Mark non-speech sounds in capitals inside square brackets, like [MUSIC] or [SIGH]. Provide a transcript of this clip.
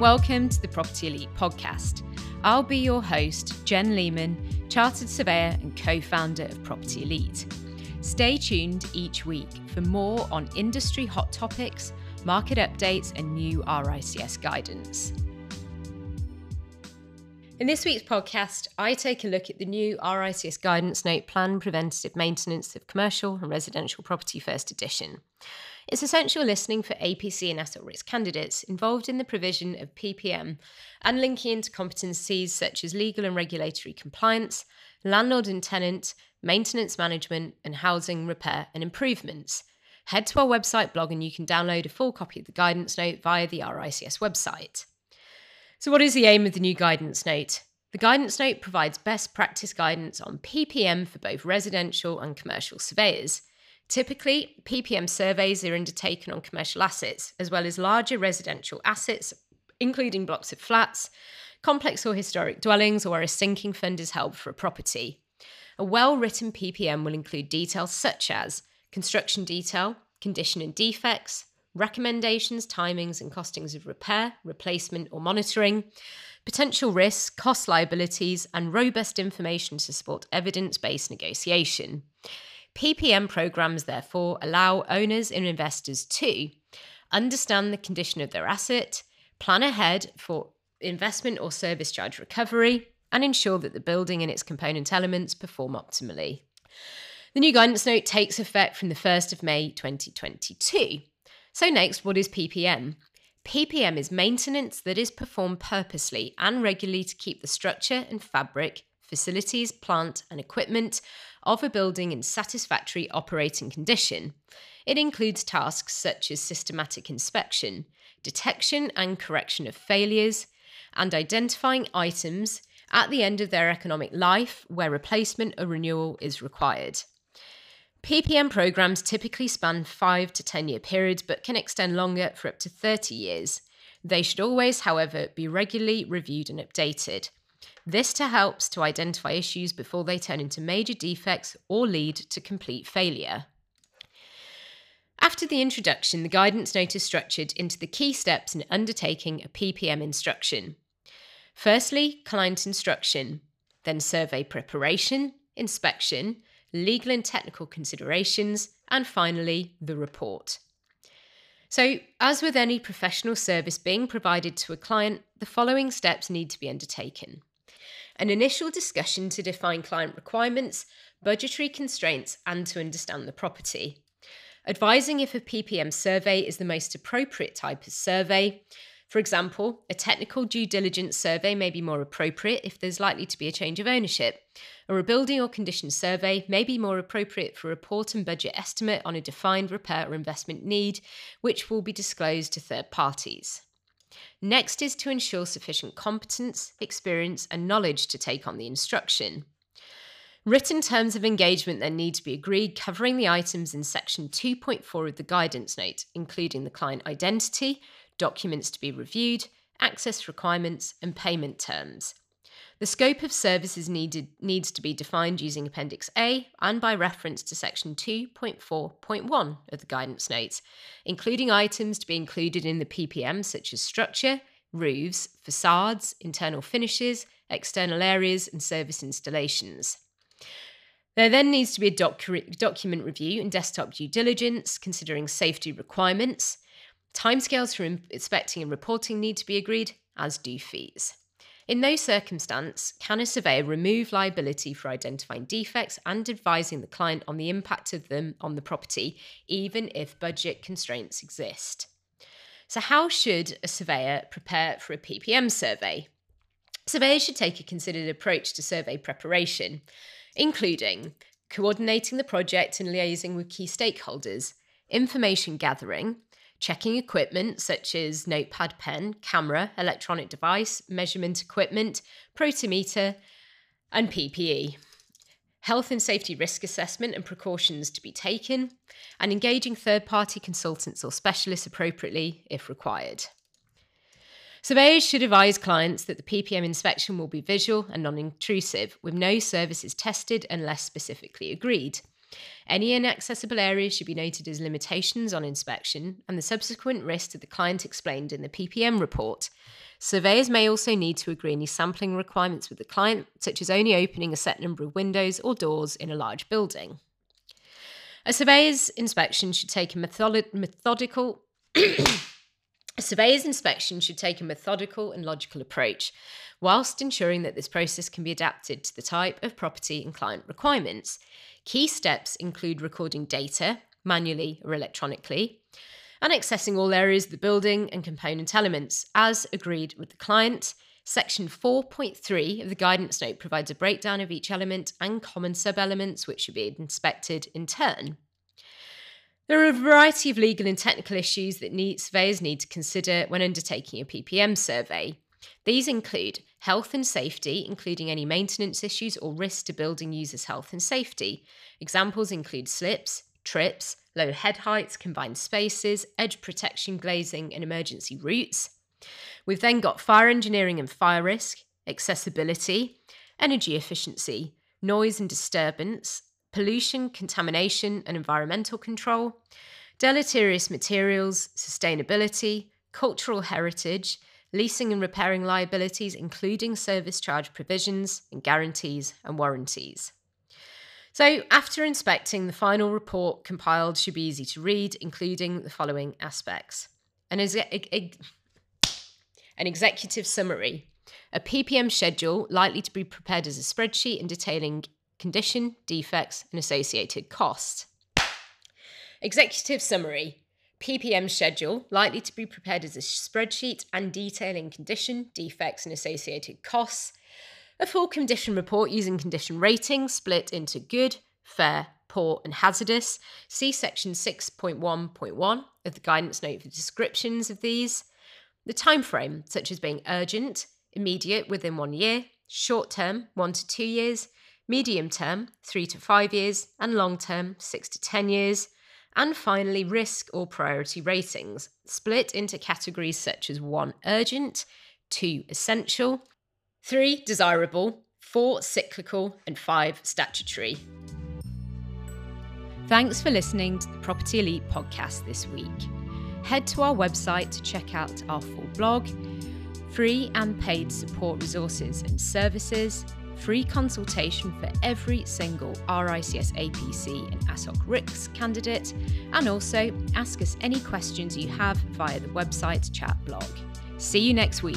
Welcome to the Property Elite podcast. I'll be your host, Jen Lemen, Chartered Surveyor and co founder of Property Elite. Stay tuned each week for more on industry hot topics, market updates, and new RICS guidance. In this week's podcast, I take a look at the new RICS guidance note Plan Preventative Maintenance of Commercial and Residential Property First Edition. It's essential listening for APC and AssocRICS candidates involved in the provision of PPM and linking into competencies such as legal and regulatory compliance, landlord and tenant, maintenance management, and housing repair and improvements. Head to our website blog and you can download a full copy of the guidance note via the RICS website. So, what is the aim of the new guidance note? The guidance note provides best practice guidance on PPM for both residential and commercial surveyors. Typically, PPM surveys are undertaken on commercial assets, as well as larger residential assets, including blocks of flats, complex or historic dwellings, or where a sinking fund is held for a property. A well written PPM will include details such as construction detail, condition and defects, recommendations, timings, and costings of repair, replacement, or monitoring, potential risks, cost liabilities, and robust information to support evidence based negotiation. PPM programs, therefore, allow owners and investors to understand the condition of their asset, plan ahead for investment or service charge recovery, and ensure that the building and its component elements perform optimally. The new guidance note takes effect from the 1st of May 2022. So, next, what is PPM? PPM is maintenance that is performed purposely and regularly to keep the structure and fabric, facilities, plant, and equipment of a building in satisfactory operating condition. It includes tasks such as systematic inspection, detection and correction of failures, and identifying items at the end of their economic life where replacement or renewal is required. PPM programs typically span 5 to 10 year periods but can extend longer for up to 30 years. They should always, however, be regularly reviewed and updated. This to helps to identify issues before they turn into major defects or lead to complete failure. After the introduction, the guidance note is structured into the key steps in undertaking a PPM instruction. Firstly, client instruction, then survey preparation, inspection, legal and technical considerations, and finally, the report. So, as with any professional service being provided to a client, the following steps need to be undertaken an initial discussion to define client requirements, budgetary constraints, and to understand the property. Advising if a PPM survey is the most appropriate type of survey. For example, a technical due diligence survey may be more appropriate if there's likely to be a change of ownership, or a building or condition survey may be more appropriate for a report and budget estimate on a defined repair or investment need, which will be disclosed to third parties. Next is to ensure sufficient competence, experience, and knowledge to take on the instruction. Written terms of engagement then need to be agreed, covering the items in section 2.4 of the guidance note, including the client identity, documents to be reviewed, access requirements, and payment terms. The scope of services needed needs to be defined using Appendix A and by reference to Section 2.4.1 of the guidance notes, including items to be included in the PPM such as structure, roofs, facades, internal finishes, external areas, and service installations. There then needs to be a docu- document review and desktop due diligence, considering safety requirements. Timescales for inspecting and reporting need to be agreed, as do fees. In no circumstance can a surveyor remove liability for identifying defects and advising the client on the impact of them on the property, even if budget constraints exist. So, how should a surveyor prepare for a PPM survey? Surveyors should take a considered approach to survey preparation, including coordinating the project and liaising with key stakeholders, information gathering, checking equipment such as notepad pen, camera, electronic device, measurement equipment, protimeter, and PPE. Health and safety risk assessment and precautions to be taken, and engaging third party consultants or specialists appropriately if required. Surveyors should advise clients that the PPM inspection will be visual and non intrusive, with no services tested unless specifically agreed. Any inaccessible areas should be noted as limitations on inspection and the subsequent risk to the client explained in the PPM report. Surveyors may also need to agree any sampling requirements with the client, such as only opening a set number of windows or doors in a large building. A surveyor's inspection should take a method- methodical [COUGHS] a surveyor's inspection should take a methodical and logical approach, whilst ensuring that this process can be adapted to the type of property and client requirements. Key steps include recording data, manually or electronically, and accessing all areas of the building and component elements as agreed with the client. Section 4.3 of the guidance note provides a breakdown of each element and common sub elements which should be inspected in turn. There are a variety of legal and technical issues that need, surveyors need to consider when undertaking a PPM survey. These include health and safety, including any maintenance issues or risks to building users' health and safety. Examples include slips, trips, low head heights, confined spaces, edge protection glazing, and emergency routes. We've then got fire engineering and fire risk, accessibility, energy efficiency, noise and disturbance, pollution, contamination, and environmental control, deleterious materials, sustainability, cultural heritage, leasing and repairing liabilities, including service charge provisions and guarantees and warranties. So, after inspecting, the final report compiled should be easy to read, including the following aspects an, exe- an executive summary, a PPM schedule likely to be prepared as a spreadsheet and detailing condition, defects, and associated costs. Executive summary PPM schedule likely to be prepared as a spreadsheet and detailing condition, defects, and associated costs a full condition report using condition rating split into good, fair, poor, and hazardous. See section 6.1.1 of the guidance note for descriptions of these. The time frame, such as being urgent, immediate within one year, short term, one to two years, medium term, three to five years, and long term, six to 10 years. And finally, risk or priority ratings, split into categories such as one urgent, two essential, three desirable, four cyclical, and five statutory. Thanks for listening to the Property Elite podcast this week. Head to our website to check out our full blog, free and paid support resources and services, free consultation for every single RICS APC and ASOC RICS candidate, and also ask us any questions you have via the website chat blog. See you next week.